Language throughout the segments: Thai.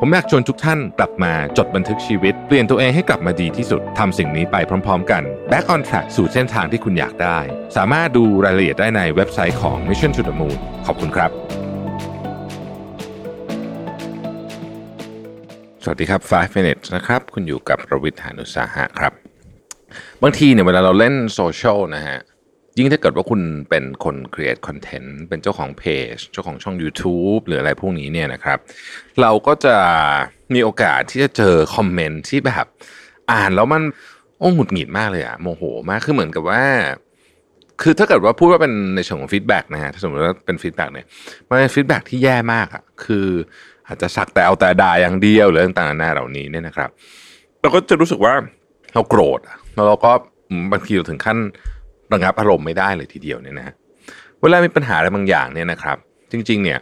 ผมอยากชวนทุกท่านกลับมาจดบันทึกชีวิต เปลี่ยนตัวเองให้กลับมาดีที่สุดทำสิ่งนี้ไปพร้อม ๆ กัน Back on Track สู่เส้นทางที่คุณอยากได้ สามารถดูรายละเอียดได้ในเว็บไซต์ของ Mission to the Moon ขอบคุณครับ สวัสดีครับ 5 minutes นะครับ คุณอยู่กับประวิทยานุสาหะครับ บางทีเนี่ยเวลาเราเล่นโซเชียลนะฮะ ยิ่งถ้าเกิดว่าคุณเป็นคน create content เป็นเจ้าของเพจเจ้าของช่อง YouTube หรืออะไรพวกนี้เนี่ยนะครับ เราก็จะมีโอกาสที่จะเจอคอมเมนต์ที่แบบอ่านแล้วมันโอ้หงุดหงิดมากเลยอะโมโหมากคือเหมือนกับว่า คือถ้าเกิดว่าพูดว่าเป็นในเชิงของ feedback นะฮะถ้าสมมติว่าเป็น feedback เนี่ยมันเป็น feedback ที่แย่มากอะคืออาจจะสักแต่เอาแต่ด่าอย่างเดียวหรือต่างๆนานาเหล่านี้เนี่ยนะครับ เราก็จะรู้สึกว่าเราโกรธอะแล้วเราก็บางทีเราถึงขั้น ระงับอารมณ์ไม่ได้เลยทีเดียวเนี่ยนะเวลามีปัญหาอะไรบางอย่างเนี่ยนะครับ จริง ๆ เนี่ย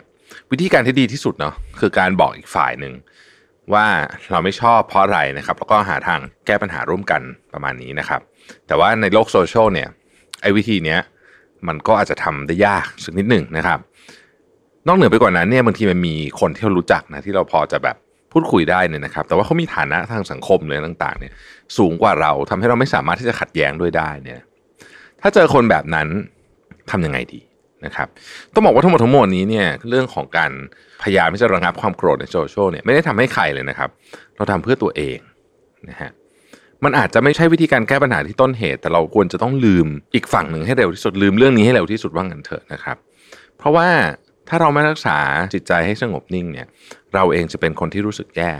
วิธีการที่ดีที่สุดเนาะคือการบอกอีกฝ่ายหนึ่งว่าเราไม่ชอบเพราะอะไรนะครับ แล้วก็หาทางแก้ปัญหาร่วมกันประมาณนี้นะครับ แต่ว่าในโลกโซเชียลเนี่ยไอ้วิธีเนี้ยมันก็อาจจะทำได้ยากสักนิดหนึ่งนะครับ นอกเหนือไปกว่านั้นเนี่ยบางทีมันมีคนที่เรารู้จักนะที่เราพอจะแบบพูดคุยได้เนี่ยนะครับ แต่ว่าเขามีฐานะทางสังคมเลยต่าง ๆ เนี่ย สูงกว่าเราทำให้เราไม่สามารถที่จะขัดแย้งด้วยได้เนี่ย ถ้าเจอคนแบบนั้นทำยังไงดีนะครับ ต้องบอกว่าทั้งหมดทั้งมวลนี้เนี่ยเรื่องของการพยายามที่จะระงับความโกรธในโซเชียลเนี่ยไม่ได้ทำให้ใครเลยนะครับ เราทำเพื่อตัวเองนะฮะมันอาจจะไม่ใช่วิธีการแก้ปัญหาที่ต้นเหตุ แต่เราควรจะต้องลืมอีกฝั่งหนึ่งให้เร็วที่สุดลืมเรื่องนี้ให้เร็วที่สุดว่างันเถอะนะครับ เพราะว่าถ้าเราไม่รักษาจิตใจให้สงบนิ่งเนี่ยเราเองจะเป็นคนที่รู้สึกแย่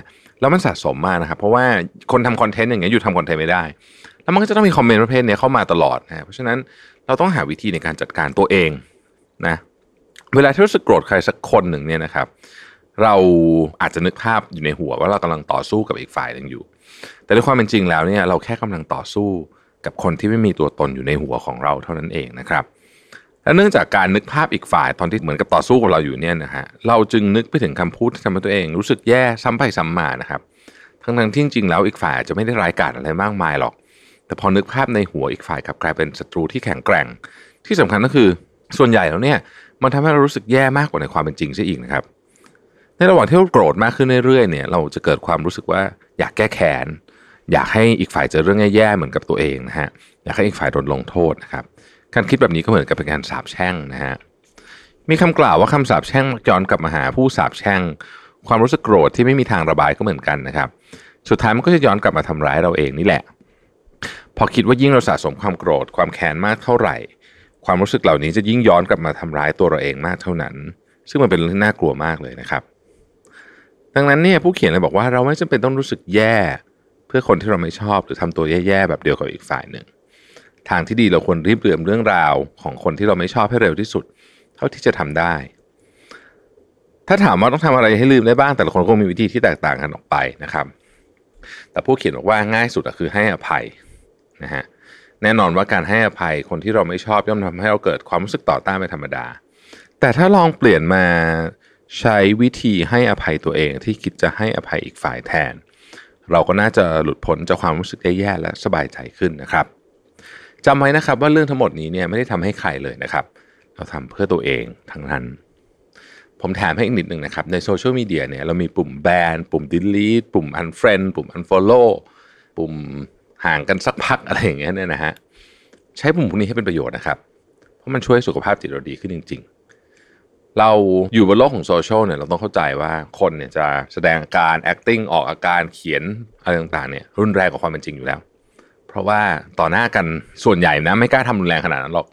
แล้วมันสะสมมากนะครับ เพราะว่าคนทำคอนเทนต์อย่างเงี้ยอยู่ทำคอนเทนต์ไม่ได้ แล้วมันก็จะต้องมีคอมเมนต์ประเภทนี้เข้ามาตลอดนะเพราะฉะนั้นเราต้องหาวิธีในการจัดการตัวเองนะเวลาที่รู้สึกโกรธใครสักคนหนึ่งเนี่ยนะครับ เราอาจจะนึกภาพอยู่ในหัวว่าเรากำลังต่อสู้กับอีกฝ่ายหนึ่งอยู่ แต่ในความเป็นจริงแล้วเนี่ยเราแค่กำลังต่อสู้กับคนที่ไม่มีตัวตนอยู่ในหัวของเราเท่านั้นเองนะครับและเนื่องจากการนึกภาพอีกฝ่ายตอนที่เหมือนกับต่อสู้กับเราอยู่เนี่ยนะฮะเราจึงนึกไปถึงคำพูดที่ทำให้ตัวเองรู้สึกแย่ซ้ำไปซ้ำมานะครับ ทั้งทั้งๆที่จริงๆแล้วอีกฝ่ายจจะไม่ได้ร้ายกาจอะไรมากมายหรอก แต่พอนึกภาพในหัวอีกฝ่ายกลับกลายเป็นศัตรูที่แข็งแกร่ง ที่สำคัญก็คือส่วนใหญ่แล้วเนี่ยมันทำให้เรารู้สึกแย่มากกว่าในความเป็นจริงซะอีกนะครับ ในระหว่างที่เราโกรธมากขึ้นเรื่อยๆเนี่ยเราจะเกิดความรู้สึกว่าอยากแก้แค้นอยากให้อีกฝ่ายเจอเรื่องแย่ๆเหมือนกับตัวเองนะฮะอยากให้อีกฝ่ายโดนลงโทษนะครับการคิดแบบนี้ก็เหมือนกับเป็นการสาปแช่งนะฮะมีคำกล่าวว่าคำสาปแช่งย้อนกลับมาหาผู้สาปแช่ง ความรู้สึกโกรธที่ไม่มีทางระบายก็เหมือนกันนะครับ สุดท้ายมันก็จะย้อนกลับมาทำร้ายเราเองนี่แหละ พอคิดว่ายิ่งเราสะสมความโกรธ ความแค้นมากเท่าไหร่ ความรู้สึกเหล่านี้จะยิ่งย้อนกลับมาทำร้ายตัวเราเองมากเท่านั้น ซึ่งมันเป็นเรื่องที่น่ากลัวมากเลยนะครับ ดังนั้นเนี่ยผู้เขียนเลยบอกว่าเราไม่จำเป็นต้องรู้สึกแย่ เพื่อคนที่เราไม่ชอบหรือทำตัวแย่ๆแบบเดียวกับอีกฝ่ายหนึ่งทางที่ดีเราควรรีบเรียมเรื่องราวของคนที่เราไม่ชอบให้เร็วที่สุด เท่าที่จะทำได้ ถ้าถามว่าต้องทำอะไรให้ลืมได้บ้างแต่ละคนก็มีวิธีที่แตกต่างกันออกไปนะครับ แต่ผู้เขียนบอกว่าง่ายสุดอะคือให้อภัย นะฮะแน่นอนว่าการให้อภัยคนที่เราไม่ชอบย่อมทำให้เราเกิดความรู้สึกต่อต้านเป็นธรรมดา แต่ถ้าลองเปลี่ยนมาใช้วิธีให้อภัยตัวเองที่คิดจะให้อภัยอีกฝ่ายแทน เราก็น่าจะหลุดพ้นจากความรู้สึกแย่ๆและสบายใจขึ้นนะครับจำไว้นะครับว่าเรื่องทั้งหมดนี้เนี่ยไม่ได้ทำให้ใครเลยนะครับ เราทำเพื่อตัวเองทั้งนั้น ผมแถมให้อีกนิดหนึ่งนะครับ ในโซเชียลมีเดียเนี่ยเรามีปุ่มแบน ปุ่ม delete ปุ่ม unfriend ปุ่ม unfollow ปุ่ม ห่างกันสักพักอะไรอย่างเงี้ยเนี่ยนะฮะใช้ปุ่มพวกนี้ให้เป็นประโยชน์นะครับ เพราะมันช่วยสุขภาพจิตเราดีขึ้นจริง ๆ เราอยู่บนโลกของโซเชียลเนี่ยเราต้องเข้าใจว่าคนเนี่ยจะแสดงอาการ acting ออกอาการเขียนอะไรต่างๆเนี่ยรุนแรงกว่าความเป็นจริงอยู่แล้ว เพราะว่าต่อหน้ากันส่วนใหญ่นะไม่กล้าทำรุนแรงขนาดนั้นหรอก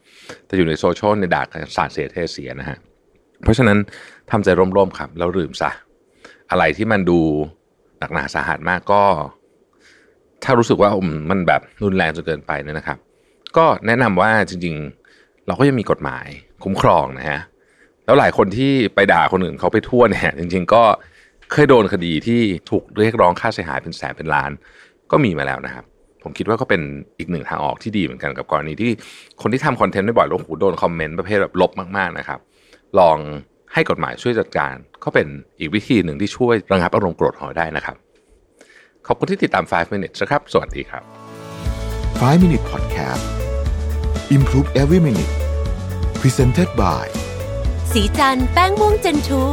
แต่อยู่ในโซเชียลในด่ากันสาดเสียเทเสียนะฮะเพราะฉะนั้นทำใจร่มๆครับแล้วลืมซะอะไรที่มันดูหนักหนาสาหัสมากก็ ถ้ารู้สึกว่ามันแบบรุนแรงจนเกินไปเนี่ยนะครับ ก็แนะนำว่าจริง ๆ เราก็ยังมีกฎหมายคุ้มครองนะฮะแล้วหลายคนที่ไปด่าคนอื่นเขาไปทั่วเนี่ยจริง ๆ ก็เคยโดนคดีที่ถูกเรียกร้องค่าเสียหายเป็นแสนเป็นล้าน ก็มีมาแล้วนะครับผมคิดว่าก็เป็นอีกหนึ่งทางออกที่ดีเหมือนกันกับกรณีที่คนที่ทำคอนเทนต์บ่อยๆล้วหูโดนคอมเมนต์ประเภทแบบลบมากๆนะครับ ลองให้กฎหมายช่วยจัดการ ก็เป็นอีกวิธีหนึ่งที่ช่วยระงับอารมณ์โกรธหอได้นะครับ ขอบคุณที่ติดตาม 5 minutes นะครับ สวัสดีครับ 5 minute podcast improve every minute presented by สีจันแป้งม่วงเจนทู